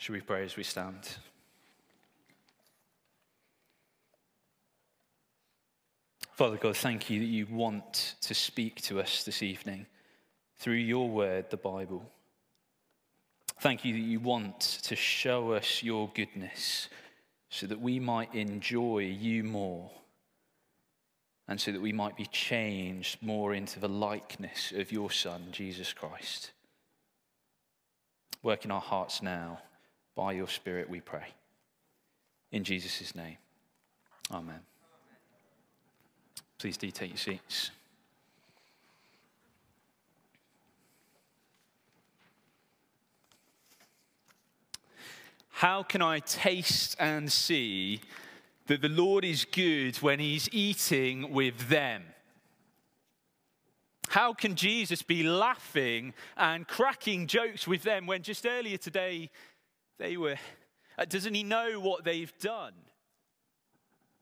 Should we pray as we stand? Father God, thank you that you want to speak to us this evening through your word, the Bible. Thank you that you want to show us your goodness so that we might enjoy you more and so that we might be changed more into the likeness of your Son, Jesus Christ. Work in our hearts now by your Spirit, we pray. In Jesus' name, amen. Please do take your seats. How can I taste and see that the Lord is good when he's eating with them? How can Jesus be laughing and cracking jokes with them when just earlier today they were. Uh, doesn't he know what they've done?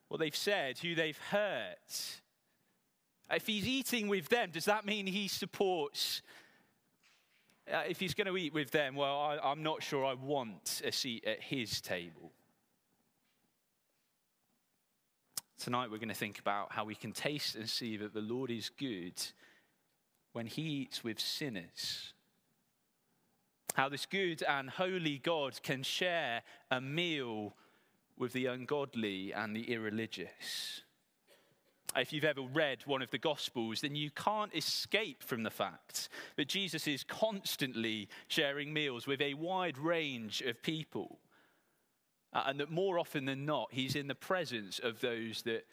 What they've said, who they've hurt? If he's eating with them, does that mean he supports uh, if he's going to eat with them, well, I, I'm not sure I want a seat at his table. Tonight, we're going to think about how we can taste and see that the Lord is good when he eats with sinners. How this good and holy God can share a meal with the ungodly and the irreligious if you've ever read one of the Gospels, then you can't escape from the fact that Jesus is constantly sharing meals with a wide range of people. Uh, and that more often than not, he's in the presence of those that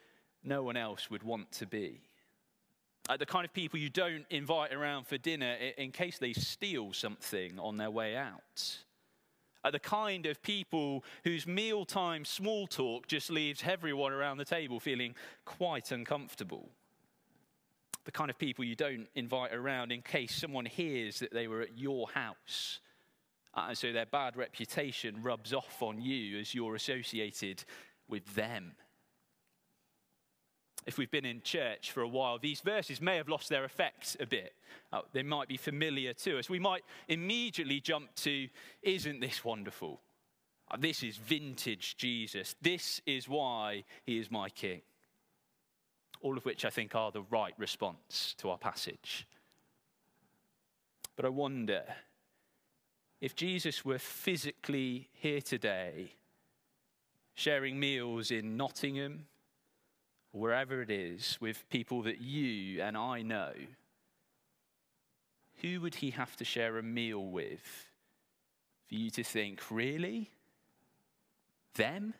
no one else would want to be. Uh, the kind of people you don't invite around for dinner in case they steal something on their way out are the kind of people whose mealtime small talk just leaves everyone around the table feeling quite uncomfortable. The kind of people you don't invite around in case someone hears that they were at your house. Uh, and so their bad reputation rubs off on you as you're associated with them if we've been in church for a while, these verses may have lost their effect a bit. Uh, they might be familiar to us. We might immediately jump to, Isn't this wonderful? Uh, this is vintage Jesus. This is why he is my king. All of which I think are the right response to our passage. But I wonder if Jesus were physically here today, sharing meals in Nottingham wherever it is, with people that you and I know, who would he have to share a meal with for you to think, really? Them?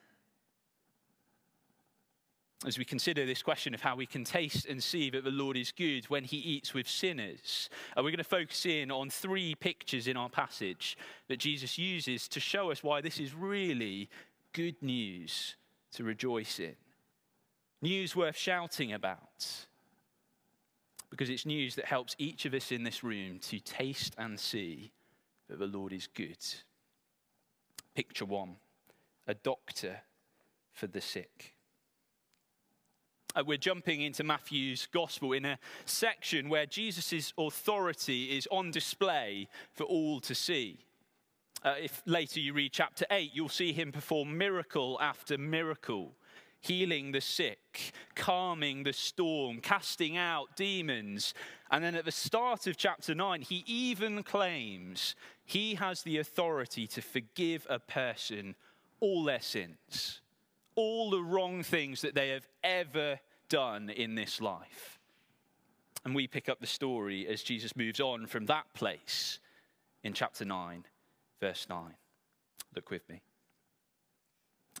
As we consider this question of how we can taste and see that the Lord is good when he eats with sinners, uh, we're going to focus in on three pictures in our passage that Jesus uses to show us why this is really good news to rejoice in. News worth shouting about because it's news that helps each of us in this room to taste and see that the Lord is good. Picture one a doctor for the sick. Uh, we're jumping into Matthew's gospel in a section where Jesus' authority is on display for all to see. Uh, if later you read chapter 8, you'll see him perform miracle after miracle healing the sick, calming the storm, casting out demons. And then at the start of chapter 9, he even claims he has the authority to forgive a person all their sins, all the wrong things that they have ever done in this life. And we pick up the story as Jesus moves on from that place in chapter 9, verse 9. Look with me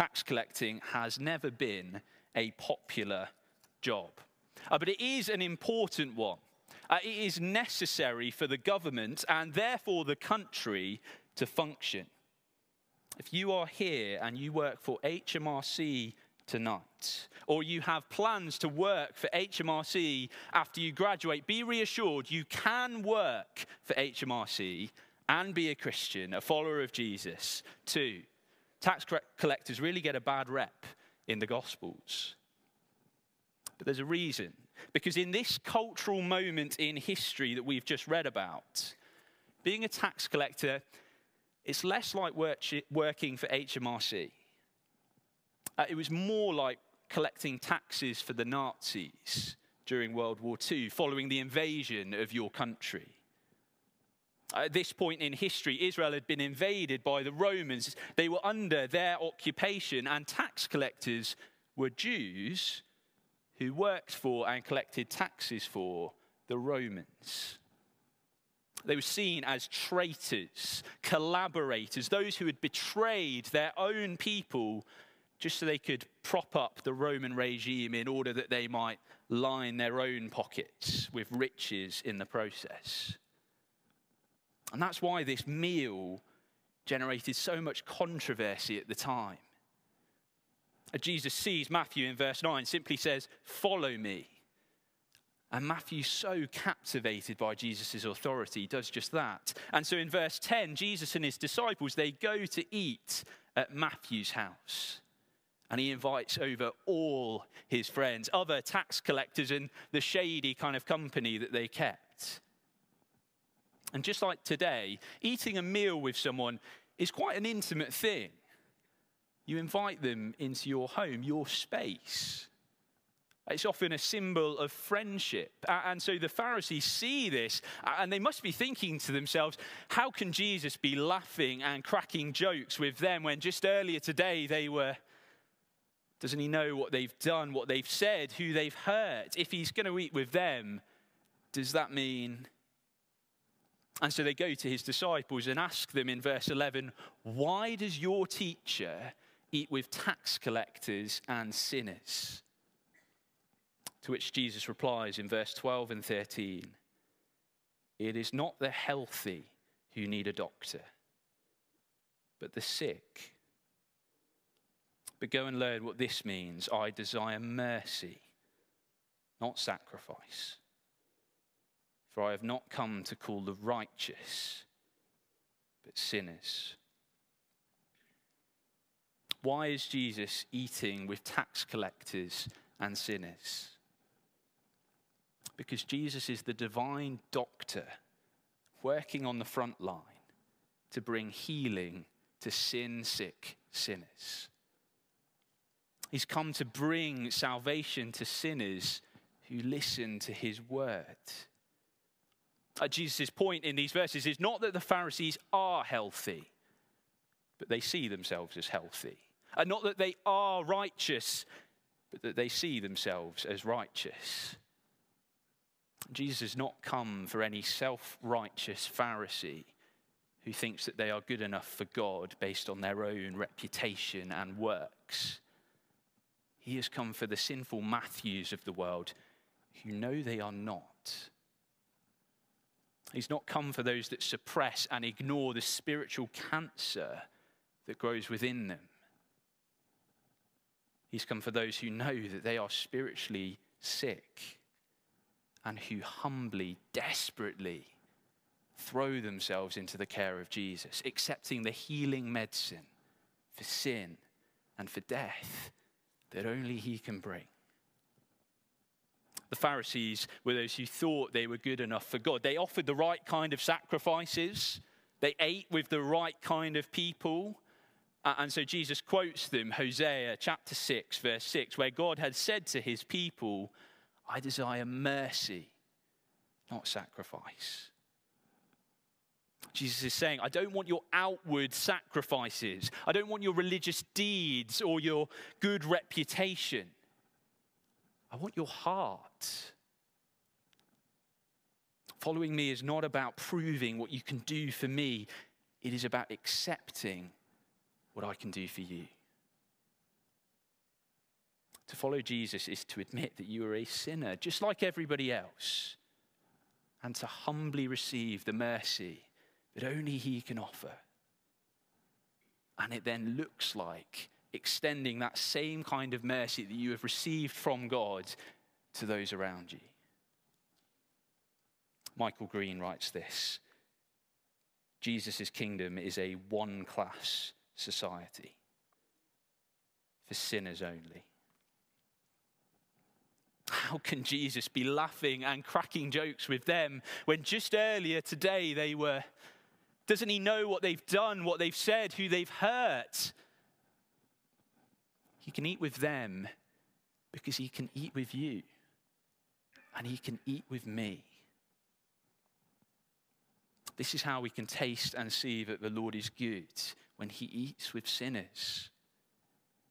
Tax collecting has never been a popular job. Uh, but it is an important one. Uh, it is necessary for the government and therefore the country to function. If you are here and you work for HMRC tonight, or you have plans to work for HMRC after you graduate, be reassured you can work for HMRC and be a Christian, a follower of Jesus, too. Tax collectors really get a bad rep in the Gospels. But there's a reason. Because in this cultural moment in history that we've just read about, being a tax collector, it's less like work, working for HMRC. Uh, it was more like collecting taxes for the Nazis during World War II, following the invasion of your country. At this point in history, Israel had been invaded by the Romans. They were under their occupation, and tax collectors were Jews who worked for and collected taxes for the Romans. They were seen as traitors, collaborators, those who had betrayed their own people just so they could prop up the Roman regime in order that they might line their own pockets with riches in the process. And that's why this meal generated so much controversy at the time. Jesus sees Matthew in verse 9, simply says, Follow me. And Matthew's so captivated by Jesus' authority, does just that. And so in verse 10, Jesus and his disciples, they go to eat at Matthew's house. And he invites over all his friends, other tax collectors, and the shady kind of company that they kept. And just like today, eating a meal with someone is quite an intimate thing. You invite them into your home, your space. It's often a symbol of friendship. And so the Pharisees see this and they must be thinking to themselves, how can Jesus be laughing and cracking jokes with them when just earlier today they were. Doesn't he know what they've done, what they've said, who they've hurt? If he's going to eat with them, does that mean and so they go to his disciples and ask them in verse 11, Why does your teacher eat with tax collectors and sinners? To which Jesus replies in verse 12 and 13, It is not the healthy who need a doctor, but the sick. But go and learn what this means. I desire mercy, not sacrifice. For I have not come to call the righteous, but sinners. Why is Jesus eating with tax collectors and sinners? Because Jesus is the divine doctor working on the front line to bring healing to sin sick sinners. He's come to bring salvation to sinners who listen to his word. Uh, Jesus' point in these verses is not that the Pharisees are healthy, but they see themselves as healthy. And not that they are righteous, but that they see themselves as righteous. Jesus has not come for any self righteous Pharisee who thinks that they are good enough for God based on their own reputation and works. He has come for the sinful Matthews of the world who know they are not He's not come for those that suppress and ignore the spiritual cancer that grows within them. He's come for those who know that they are spiritually sick and who humbly, desperately throw themselves into the care of Jesus, accepting the healing medicine for sin and for death that only He can bring. Pharisees were those who thought they were good enough for God. They offered the right kind of sacrifices, they ate with the right kind of people. And so Jesus quotes them, Hosea chapter 6, verse 6, where God had said to his people, I desire mercy, not sacrifice. Jesus is saying, I don't want your outward sacrifices. I don't want your religious deeds or your good reputation. I want your heart. Following me is not about proving what you can do for me, it is about accepting what I can do for you. To follow Jesus is to admit that you are a sinner, just like everybody else. and to humbly receive the mercy that only He can offer. And it then looks like extending that same kind of mercy that you have received from God to those around you. Michael Green writes this Jesus' kingdom is a one class society for sinners only. How can Jesus be laughing and cracking jokes with them when just earlier today they were? Doesn't he know what they've done, what they've said, who they've hurt? He can eat with them because he can eat with you and he can eat with me. This is how we can taste and see that the Lord is good when he eats with sinners.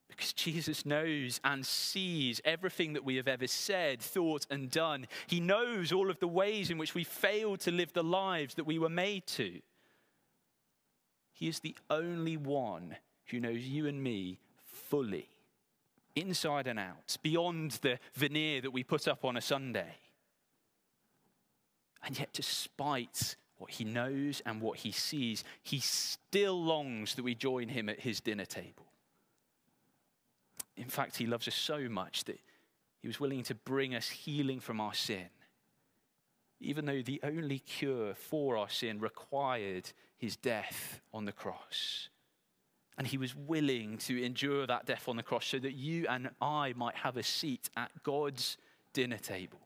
Because Jesus knows and sees everything that we have ever said, thought, and done. He knows all of the ways in which we failed to live the lives that we were made to. He is the only one who knows you and me fully, inside and out, beyond the veneer that we put up on a Sunday. And yet, despite what he knows and what he sees, he still longs that we join him at his dinner table. In fact, he loves us so much that he was willing to bring us healing from our sin, even though the only cure for our sin required his death on the cross. And he was willing to endure that death on the cross so that you and I might have a seat at God's dinner table.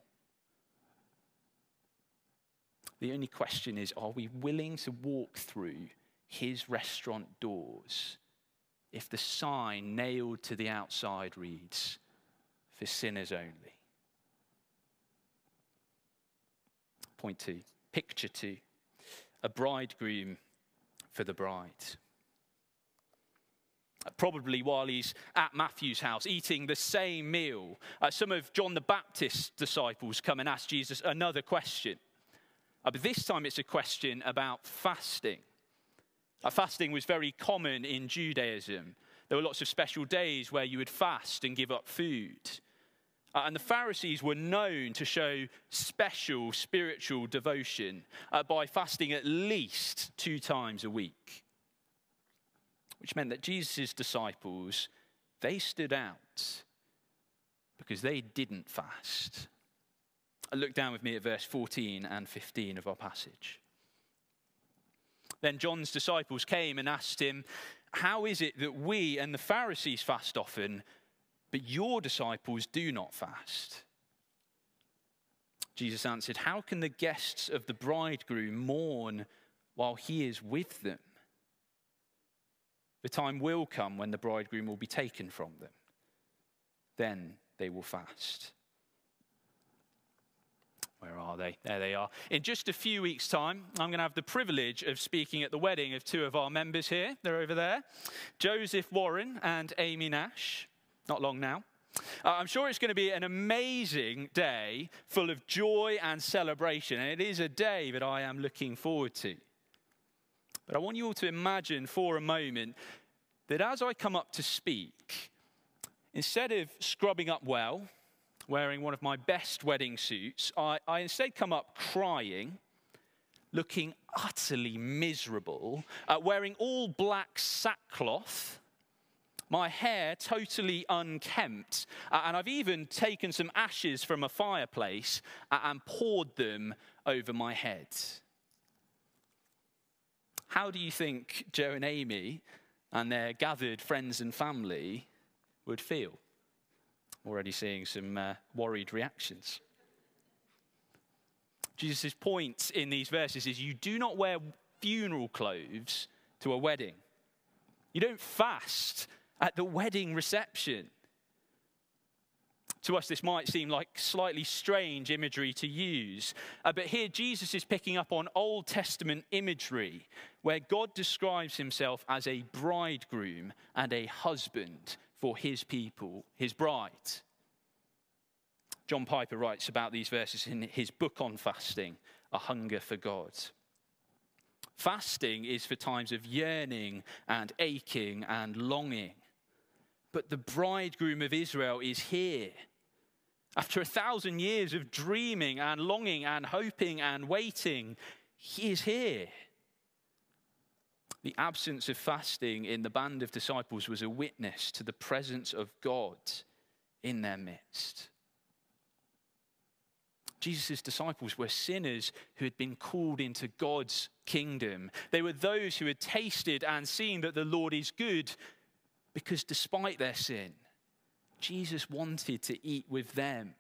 The only question is are we willing to walk through his restaurant doors if the sign nailed to the outside reads, for sinners only. Point two, picture two, a bridegroom for the bride. Probably while he's at Matthew's house eating the same meal, uh, some of John the Baptist's disciples come and ask Jesus another question. Uh, but this time it's a question about fasting. Uh, fasting was very common in Judaism. There were lots of special days where you would fast and give up food. Uh, and the Pharisees were known to show special spiritual devotion uh, by fasting at least two times a week, which meant that Jesus' disciples, they stood out because they didn't fast. Look down with me at verse 14 and 15 of our passage. Then John's disciples came and asked him, How is it that we and the Pharisees fast often, but your disciples do not fast? Jesus answered, How can the guests of the bridegroom mourn while he is with them? The time will come when the bridegroom will be taken from them. Then they will fast. Where are they? There they are. In just a few weeks' time, I'm going to have the privilege of speaking at the wedding of two of our members here. They're over there Joseph Warren and Amy Nash. Not long now. Uh, I'm sure it's going to be an amazing day full of joy and celebration, and it is a day that I am looking forward to. But I want you all to imagine for a moment that as I come up to speak, instead of scrubbing up well, wearing one of my best wedding suits, I, I instead come up crying, looking utterly miserable, uh, wearing all black sackcloth, my hair totally unkempt, uh, and I've even taken some ashes from a fireplace uh, and poured them over my head. How do you think Joe and Amy and their gathered friends and family would feel? Already seeing some uh, worried reactions. Jesus' point in these verses is you do not wear funeral clothes to a wedding. You don't fast at the wedding reception. To us, this might seem like slightly strange imagery to use, uh, but here Jesus is picking up on Old Testament imagery where God describes himself as a bridegroom and a husband for his people, his bride. John Piper writes about these verses in his book on fasting, A Hunger for God. Fasting is for times of yearning and aching and longing. But the bridegroom of Israel is here. After a thousand years of dreaming and longing and hoping and waiting, he is here. The absence of fasting in the band of disciples was a witness to the presence of God in their midst. Jesus' disciples were sinners who had been called into God's kingdom. They were those who had tasted and seen that the Lord is good because despite their sin, Jesus wanted to eat with them.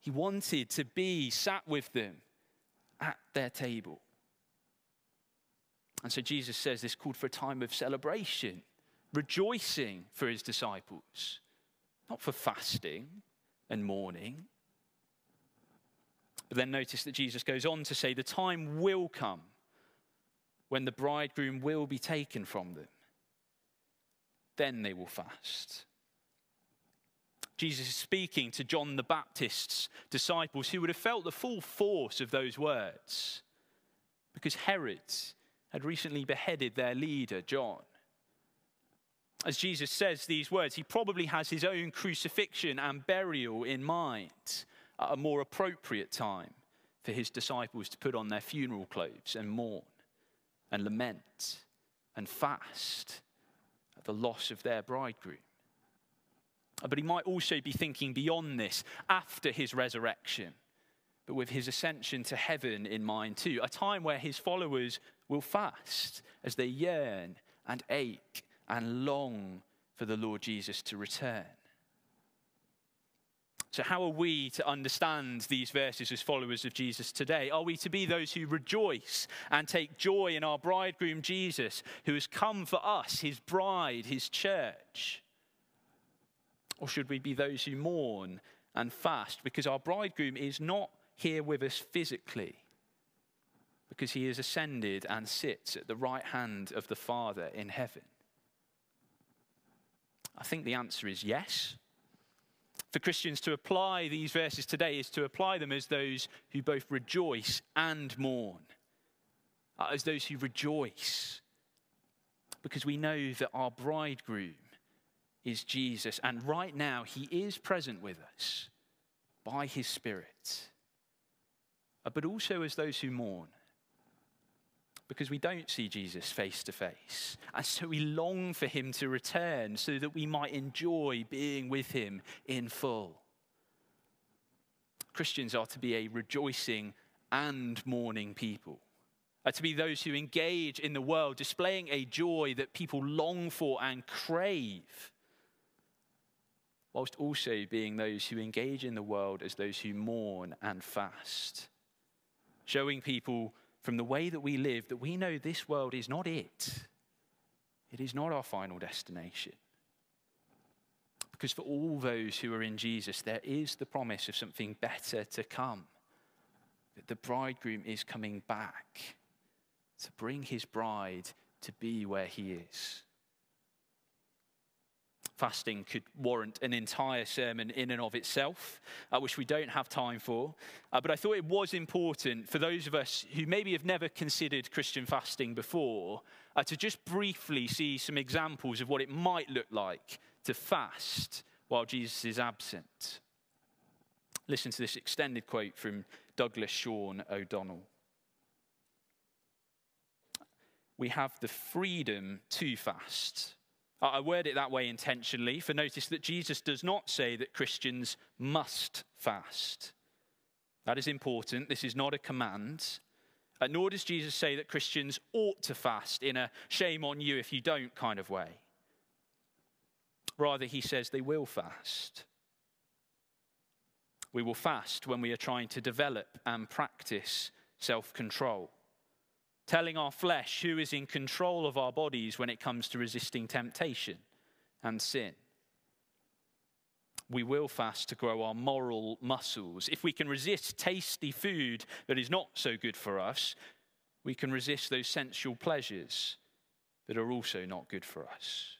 He wanted to be sat with them at their table. And so Jesus says this called for a time of celebration, rejoicing for his disciples, not for fasting and mourning. But then notice that Jesus goes on to say, The time will come when the bridegroom will be taken from them. Then they will fast. Jesus is speaking to John the Baptist's disciples who would have felt the full force of those words because Herod had recently beheaded their leader, John. As Jesus says these words, he probably has his own crucifixion and burial in mind at a more appropriate time for his disciples to put on their funeral clothes and mourn and lament and fast at the loss of their bridegroom. But he might also be thinking beyond this after his resurrection, but with his ascension to heaven in mind too, a time where his followers will fast as they yearn and ache and long for the Lord Jesus to return. So, how are we to understand these verses as followers of Jesus today? Are we to be those who rejoice and take joy in our bridegroom Jesus, who has come for us, his bride, his church? Or should we be those who mourn and fast because our bridegroom is not here with us physically? Because he has ascended and sits at the right hand of the Father in heaven? I think the answer is yes for Christians to apply these verses today is to apply them as those who both rejoice and mourn, uh, as those who rejoice, because we know that our bridegroom is Jesus, and right now he is present with us by his Spirit, uh, but also as those who mourn because we don't see Jesus face to face. And so we long for him to return so that we might enjoy being with him in full. Christians are to be a rejoicing and mourning people, to be those who engage in the world, displaying a joy that people long for and crave, whilst also being those who engage in the world as those who mourn and fast, showing people from the way that we live that we know this world is not it. It is not our final destination. Because for all those who are in Jesus, there is the promise of something better to come. That the bridegroom is coming back to bring his bride to be where he is fasting could warrant an entire sermon in and of itself, uh, which we don't have time for. Uh, but I thought it was important for those of us who maybe have never considered Christian fasting before uh, to just briefly see some examples of what it might look like to fast while Jesus is absent. Listen to this extended quote from Douglas Sean O'Donnell. We have the freedom to fast I word it that way intentionally, for notice that Jesus does not say that Christians must fast. That is important. This is not a command. Uh, nor does Jesus say that Christians ought to fast in a shame on you if you don't kind of way. Rather, he says they will fast. We will fast when we are trying to develop and practice self control telling our flesh who is in control of our bodies when it comes to resisting temptation and sin. We will fast to grow our moral muscles. If we can resist tasty food that is not so good for us, we can resist those sensual pleasures that are also not good for us.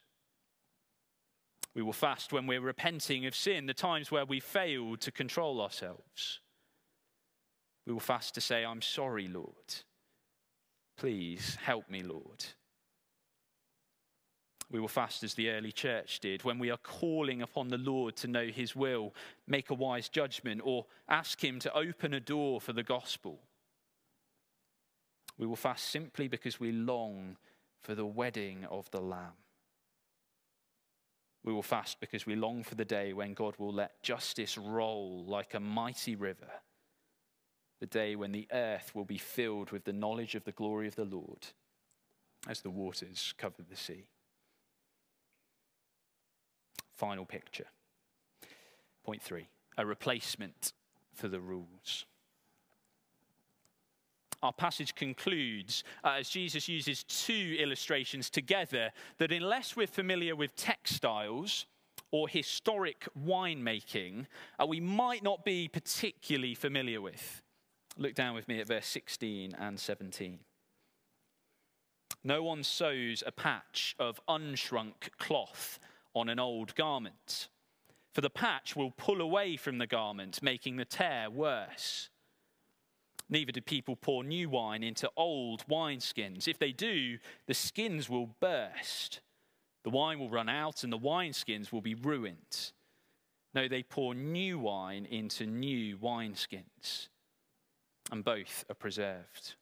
We will fast when we're repenting of sin, the times where we failed to control ourselves. We will fast to say, I'm sorry, Lord. Please help me, Lord. We will fast as the early church did when we are calling upon the Lord to know his will, make a wise judgment, or ask him to open a door for the gospel. We will fast simply because we long for the wedding of the Lamb. We will fast because we long for the day when God will let justice roll like a mighty river, the day when the earth will be filled with the knowledge of the glory of the Lord as the waters cover the sea final picture. Point three a replacement for the rules. Our passage concludes uh, as Jesus uses two illustrations together that, unless we're familiar with textiles or historic winemaking, uh, we might not be particularly familiar with. Look down with me at verse 16 and 17. No one sews a patch of unshrunk cloth on an old garment. For the patch will pull away from the garment, making the tear worse. Neither do people pour new wine into old wineskins. If they do, the skins will burst. The wine will run out, and the wineskins will be ruined. No, they pour new wine into new wineskins, and both are preserved.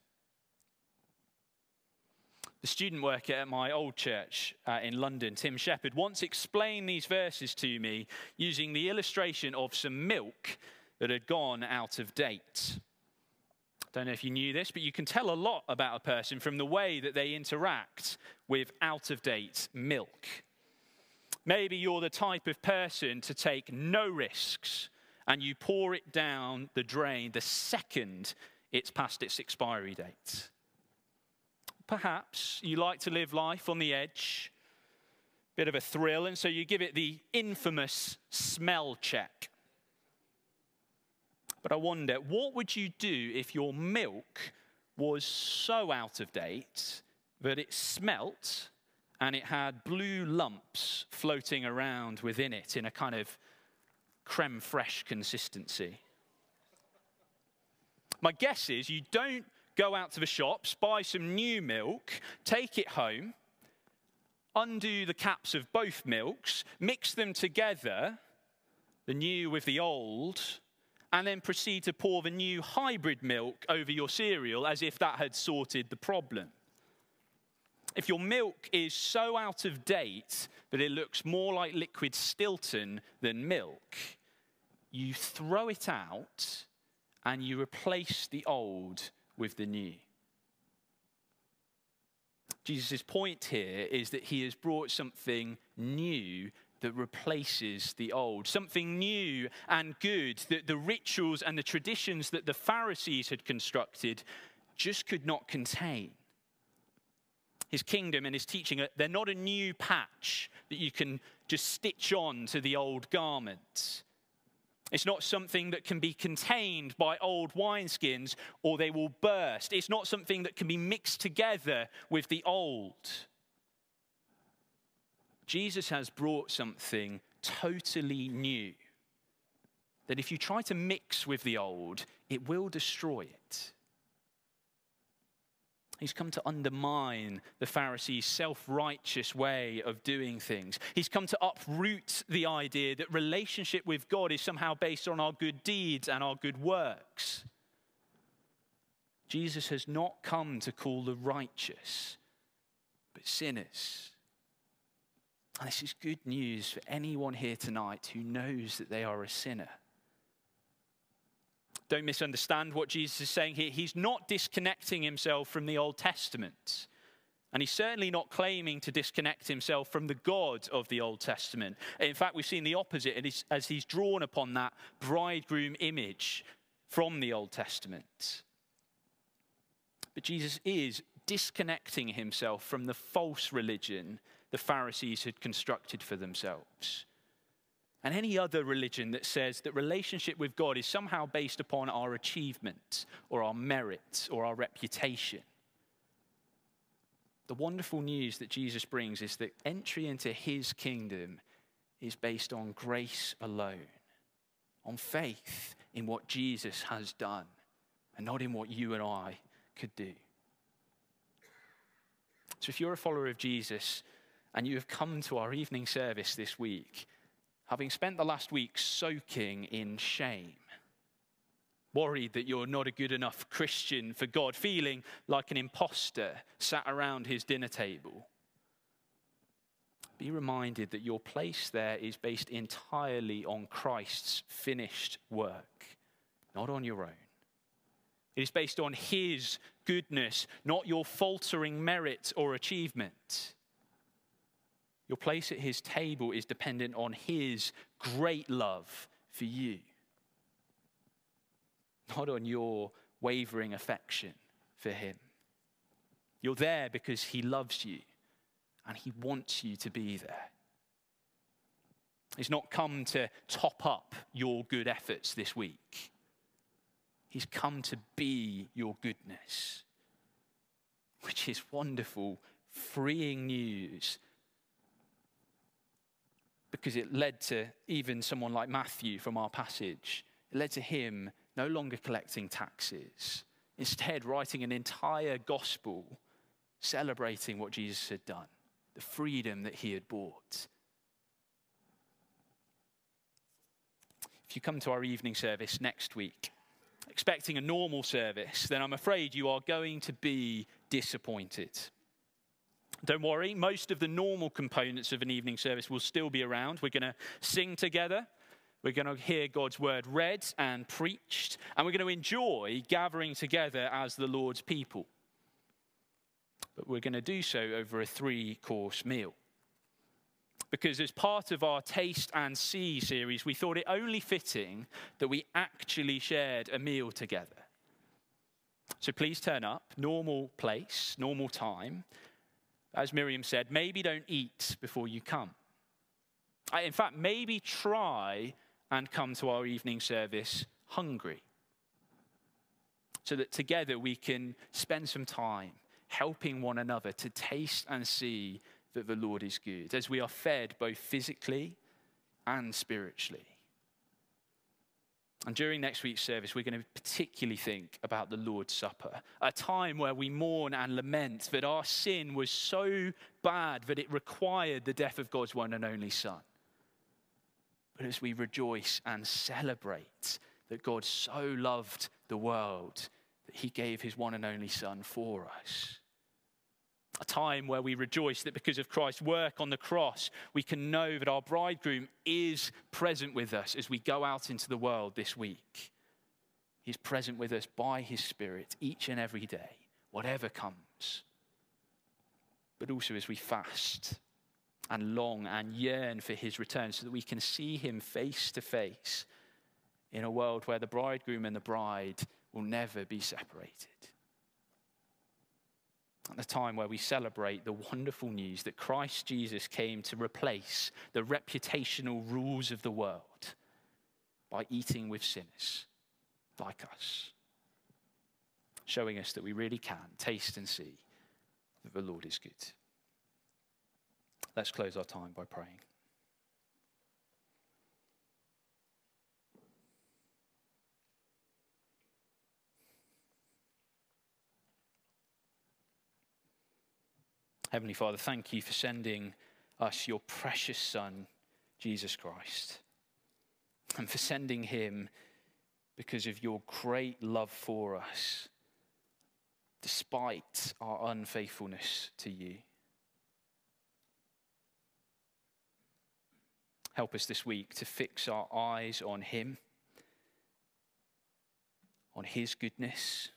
The student worker at my old church uh, in London, Tim Shepherd, once explained these verses to me using the illustration of some milk that had gone out of date. I Don't know if you knew this, but you can tell a lot about a person from the way that they interact with out of date milk. Maybe you're the type of person to take no risks and you pour it down the drain the second it's past its expiry date. Perhaps you like to live life on the edge, bit of a thrill, and so you give it the infamous smell check. But I wonder, what would you do if your milk was so out of date that it smelt and it had blue lumps floating around within it in a kind of creme fraiche consistency? My guess is you don't go out to the shops, buy some new milk, take it home, undo the caps of both milks, mix them together, the new with the old, and then proceed to pour the new hybrid milk over your cereal as if that had sorted the problem. If your milk is so out of date that it looks more like liquid Stilton than milk, you throw it out and you replace the old with the new. Jesus' point here is that he has brought something new that replaces the old, something new and good that the rituals and the traditions that the Pharisees had constructed just could not contain. His kingdom and his teaching, uh, they're not a new patch that you can just stitch on to the old garment. It's not something that can be contained by old wineskins or they will burst. It's not something that can be mixed together with the old. Jesus has brought something totally new that if you try to mix with the old, it will destroy it. He's come to undermine the Pharisees' self righteous way of doing things. He's come to uproot the idea that relationship with God is somehow based on our good deeds and our good works. Jesus has not come to call the righteous, but sinners. And this is good news for anyone here tonight who knows that they are a sinner. Don't misunderstand what Jesus is saying here. He's not disconnecting himself from the Old Testament. And he's certainly not claiming to disconnect himself from the God of the Old Testament. In fact, we've seen the opposite as he's drawn upon that bridegroom image from the Old Testament. But Jesus is disconnecting himself from the false religion the Pharisees had constructed for themselves and any other religion that says that relationship with God is somehow based upon our achievement or our merit or our reputation. The wonderful news that Jesus brings is that entry into his kingdom is based on grace alone, on faith in what Jesus has done, and not in what you and I could do. So if you're a follower of Jesus, and you have come to our evening service this week, having spent the last week soaking in shame, worried that you're not a good enough Christian for God, feeling like an impostor sat around his dinner table, be reminded that your place there is based entirely on Christ's finished work, not on your own. It is based on His goodness, not your faltering merit or achievement. Your place at His table is dependent on His great love for you, not on your wavering affection for Him. You're there because He loves you and He wants you to be there. He's not come to top up your good efforts this week. He's come to be your goodness, which is wonderful, freeing news because it led to even someone like Matthew from our passage. It led to him no longer collecting taxes, instead, writing an entire gospel celebrating what Jesus had done, the freedom that he had bought. If you come to our evening service next week, expecting a normal service, then I'm afraid you are going to be disappointed. Don't worry, most of the normal components of an evening service will still be around. We're going to sing together. We're going to hear God's word read and preached, and we're going to enjoy gathering together as the Lord's people. But we're going to do so over a three course meal. Because as part of our Taste and See series, we thought it only fitting that we actually shared a meal together. So please turn up, normal place, normal time. As Miriam said, maybe don't eat before you come. In fact, maybe try and come to our evening service hungry. So that together we can spend some time helping one another to taste and see that the Lord is good, as we are fed both physically and spiritually. And during next week's service, we're going to particularly think about the Lord's Supper, a time where we mourn and lament that our sin was so bad that it required the death of God's one and only Son. But as we rejoice and celebrate that God so loved the world that he gave his one and only Son for us a time where we rejoice that because of Christ's work on the cross, we can know that our bridegroom is present with us as we go out into the world this week. He's present with us by his Spirit each and every day, whatever comes. But also as we fast and long and yearn for his return so that we can see him face to face in a world where the bridegroom and the bride will never be separated at the time where we celebrate the wonderful news that Christ Jesus came to replace the reputational rules of the world by eating with sinners like us, showing us that we really can taste and see that the Lord is good. Let's close our time by praying. Heavenly Father, thank you for sending us your precious Son, Jesus Christ, and for sending him because of your great love for us, despite our unfaithfulness to you. Help us this week to fix our eyes on him, on his goodness,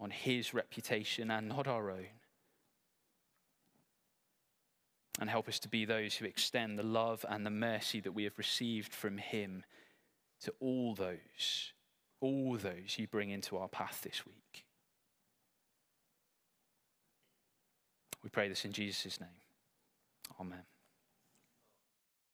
on his reputation, and not our own and help us to be those who extend the love and the mercy that we have received from Him to all those, all those you bring into our path this week. We pray this in Jesus' name. Amen.